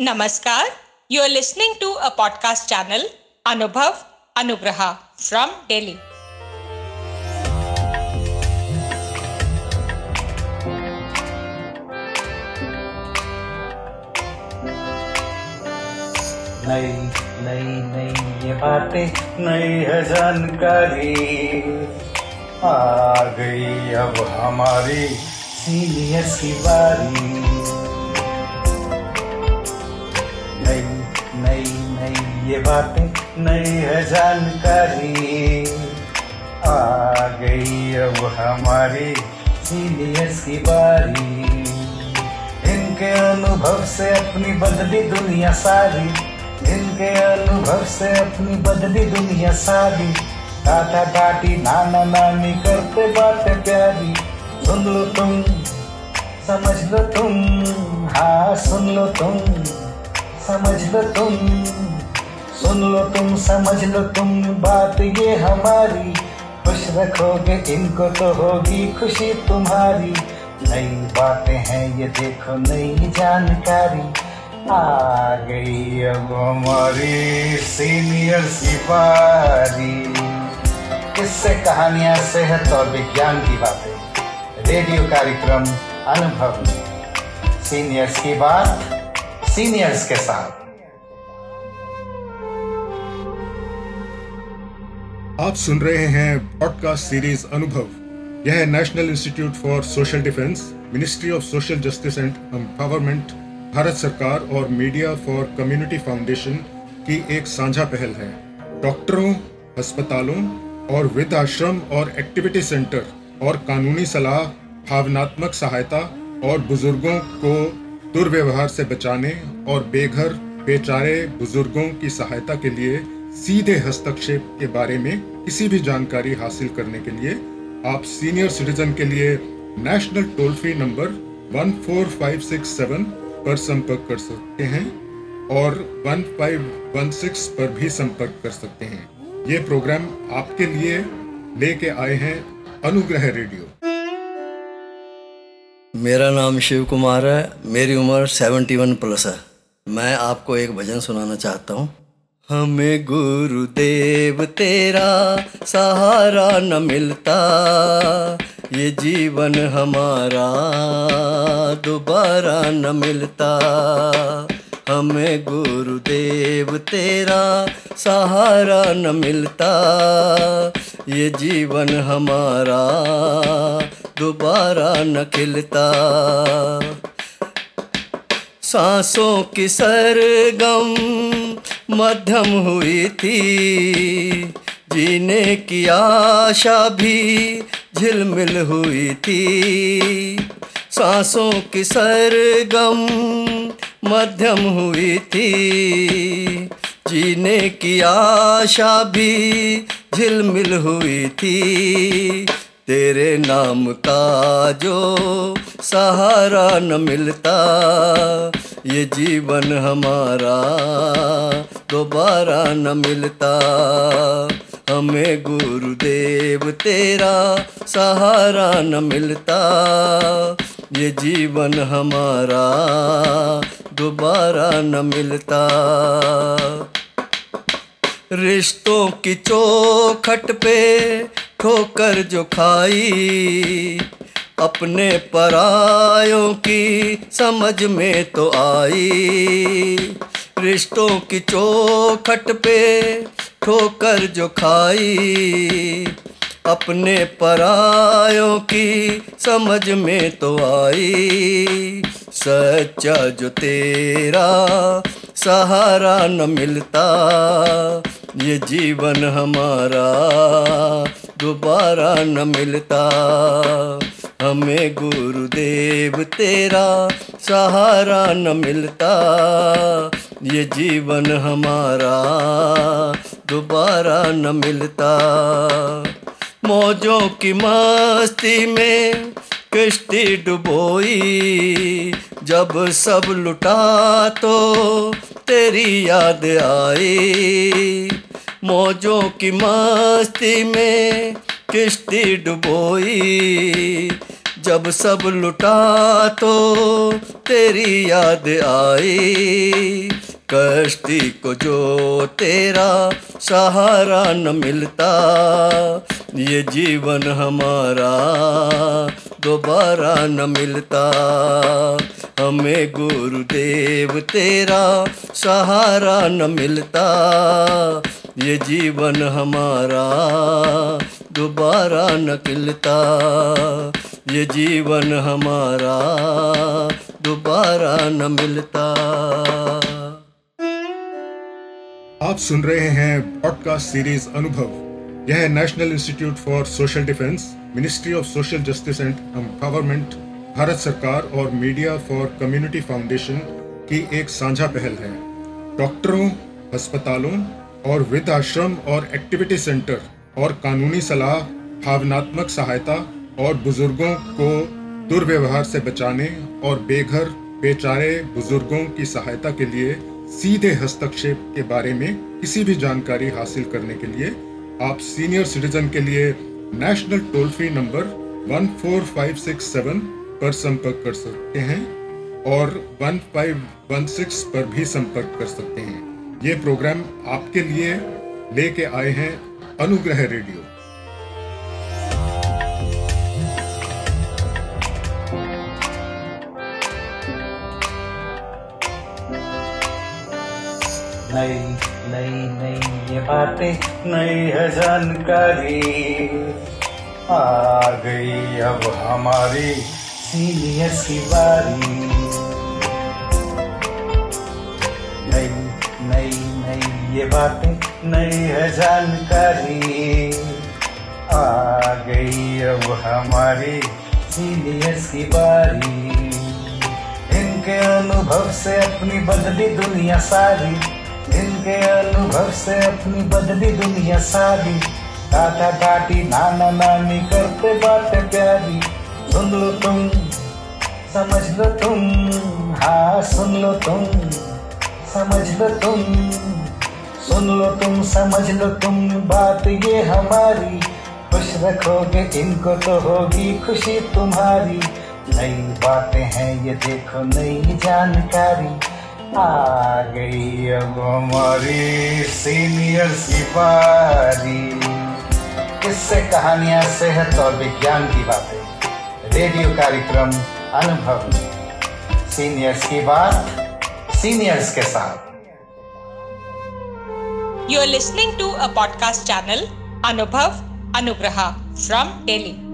नमस्कार you are listening to a podcast channel Anubhav Anugrah from daily ये बातें, नई है जानकारी। आ गई अब हमारी सीनियर की बारी नई नई ये बातें नई है जानकारी। आ गई अब हमारी सीनियर्स की बारी। इनके अनुभव से अपनी बदली दुनिया सारी। इनके अनुभव से अपनी बदली दुनिया सारी। दादा दादी नाना नानी करते बातें प्यारी। सुन लो तुम, समझ लो तुम हाँ सुन लो तुम। समझ लो तुम सुन लो तुम समझ लो तुम, बात ये हमारी। खुश रखोगे, इनको तो होगी खुशी तुम्हारी। नई बातें हैं, ये देखो नई जानकारी। आ गई अब हमारी सीनियर सिपारी किससे कहानियाँ सेहत और विज्ञान की बातें? रेडियो कार्यक्रम अनुभव सीनियर्स की बात सीनियर्स के साथ। आप सुन रहे हैं पॉडकास्ट सीरीज़ अनुभव यह National Institute for Social Defence Ministry of Social Justice and Empowerment Bharat सरकार और मीडिया फॉर कम्युनिटी फाउंडेशन की एक साझा पहल है। डॉक्टरों अस्पतालों और वृद्ध आश्रम और एक्टिविटी सेंटर और कानूनी सलाह, भावनात्मक सहायता और बुज़ुर्गों को दुर्व्यवहार से बचाने और बेघर, बेचारे बुज़ुर्गों की सहायता के लिए सीधे हस्तक्षेप के बारे में किसी भी जानकारी हासिल करने के लिए आप सीनियर सिटीजन के लिए नेशनल टोल फ्री नंबर 14567 पर संपर्क कर सकते हैं और 1516 पर भी संपर्क कर सकते हैं। ये प्रोग्राम आपके लिए लेके आए हैं अनुग्रह रेडियो। मेरा नाम शिव कुमार है, मेरी उम्र 71 प्लस है। मैं आपको एक भजन सुनाना चाहता हूँ। हमें गुरुदेव, तेरा सहारा न मिलता, ये जीवन हमारा दोबारा न मिलता। हमें गुरुदेव तेरा सहारा न मिलता। ये जीवन हमारा दोबारा न खिलता। सांसों की सरगम मध्यम हुई थी। जीने की आशा भी झिलमिल हुई थी। सांसों की सरगम मध्यम हुई थी। जीने की आशा भी झिलमिल हुई थी। तेरे नाम का जो सहारा न मिलता, ये जीवन हमारा दोबारा न मिलता। हमें गुरुदेव तेरा सहारा न मिलता, ये जीवन हमारा दोबारा न मिलता। रिश्तों की चौखट पे ठोकर जो खाई, अपने परायों की समझ में तो आई। रिश्तों की चौखट पे ठोकर जो खाई, अपने परायों की समझ में तो आई। सच्चा जो तेरा सहारा न मिलता, ये जीवन हमारा दोबारा न मिलता। हमें गुरुदेव तेरा सहारा न मिलता, ये जीवन हमारा दोबारा न मिलता। मौजों की मस्ती में किश्ती डुबोई जब सब लुटा तो तेरी याद आई। मौजों की मस्ती में किश्ती डुबोई। जब सब लुटा तो तेरी याद आई। कश्ती को जो तेरा सहारा न मिलता, ये जीवन हमारा दोबारा न मिलता। हमें गुरुदेव तेरा सहारा न मिलता। ये जीवन हमारा दोबारा न खिलता। ये जीवन हमारा दोबारा न मिलता। आप सुन रहे हैं पॉडकास्ट सीरीज़ अनुभव। यह National Institute for Social Defence Ministry of Social Justice and Empowerment Bharat सरकार और मीडिया फॉर कम्युनिटी फाउंडेशन की एक साझा पहल है। डॉक्टरों, अस्पतालों और वृद्ध आश्रम और एक्टिविटी सेंटर और कानूनी सलाह, भावनात्मक सहायता और बुज़ुर्गों को दुर्व्यवहार से बचाने और बेघर, बेचारे बुज़ुर्गों की सहायता के लिए सीधे हस्तक्षेप के बारे में किसी भी जानकारी हासिल करने के लिए आप सीनियर सिटीजन के लिए नेशनल टोल फ्री नंबर 14567 पर संपर्क कर सकते हैं और 1516 पर भी संपर्क कर सकते हैं। ये प्रोग्राम आपके लिए लेके आए हैं अनुग्रह रेडियो। नई नई नई ये बातें, नई है जानकारी। आ गई अब हमारी सीनियर की नई नई नई ये बातें, नई है जानकारी। आ गई अब हमारी सीनियर की बारी इनके अनुभव से अपनी बदली दुनिया सारी। इनके अनुभव से अपनी बदली दुनिया सारी। दादा दादी नाना नानी करते बातें प्यारी। सुन लो तुम, समझ लो तुम हाँ सुन लो तुम, समझ लो तुम, सुन लो तुम, समझ लो तुम, बात ये हमारी, खुश रखोगे इनको तो होगी खुशी तुम्हारी, नई बातें हैं ये देखो नई जानकारी, आ गई अब हमारी सीनियर बारी किससे कहानियाँ सेहत और विज्ञान की बातें। रेडियो कार्यक्रम अनुभव। सीनियर्स की बात सीनियर्स के साथ। You are listening to a podcast channel Anubhav Anugrah from daily